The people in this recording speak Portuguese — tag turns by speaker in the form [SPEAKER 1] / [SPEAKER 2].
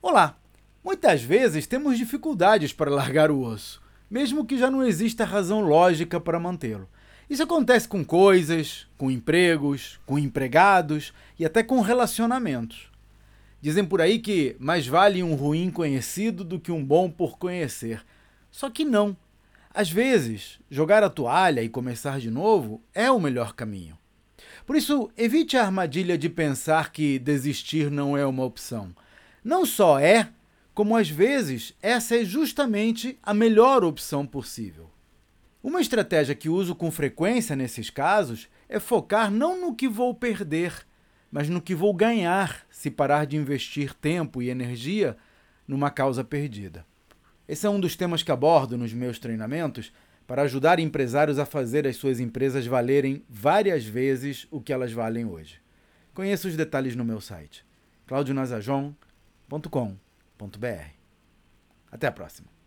[SPEAKER 1] Olá! Muitas vezes temos dificuldades para largar o osso, mesmo que já não exista razão lógica para mantê-lo. Isso acontece com coisas, com empregos, com empregados e até com relacionamentos. Dizem por aí que mais vale um ruim conhecido do que um bom por conhecer. Só que não. Às vezes, jogar a toalha e começar de novo é o melhor caminho. Por isso, evite a armadilha de pensar que desistir não é uma opção. Não só é, como às vezes essa é justamente a melhor opção possível. Uma estratégia que uso com frequência nesses casos é focar não no que vou perder, mas no que vou ganhar se parar de investir tempo e energia numa causa perdida. Esse é um dos temas que abordo nos meus treinamentos para ajudar empresários a fazer as suas empresas valerem várias vezes o que elas valem hoje. Conheça os detalhes no meu site claudionazajon.com.br. Até a próxima.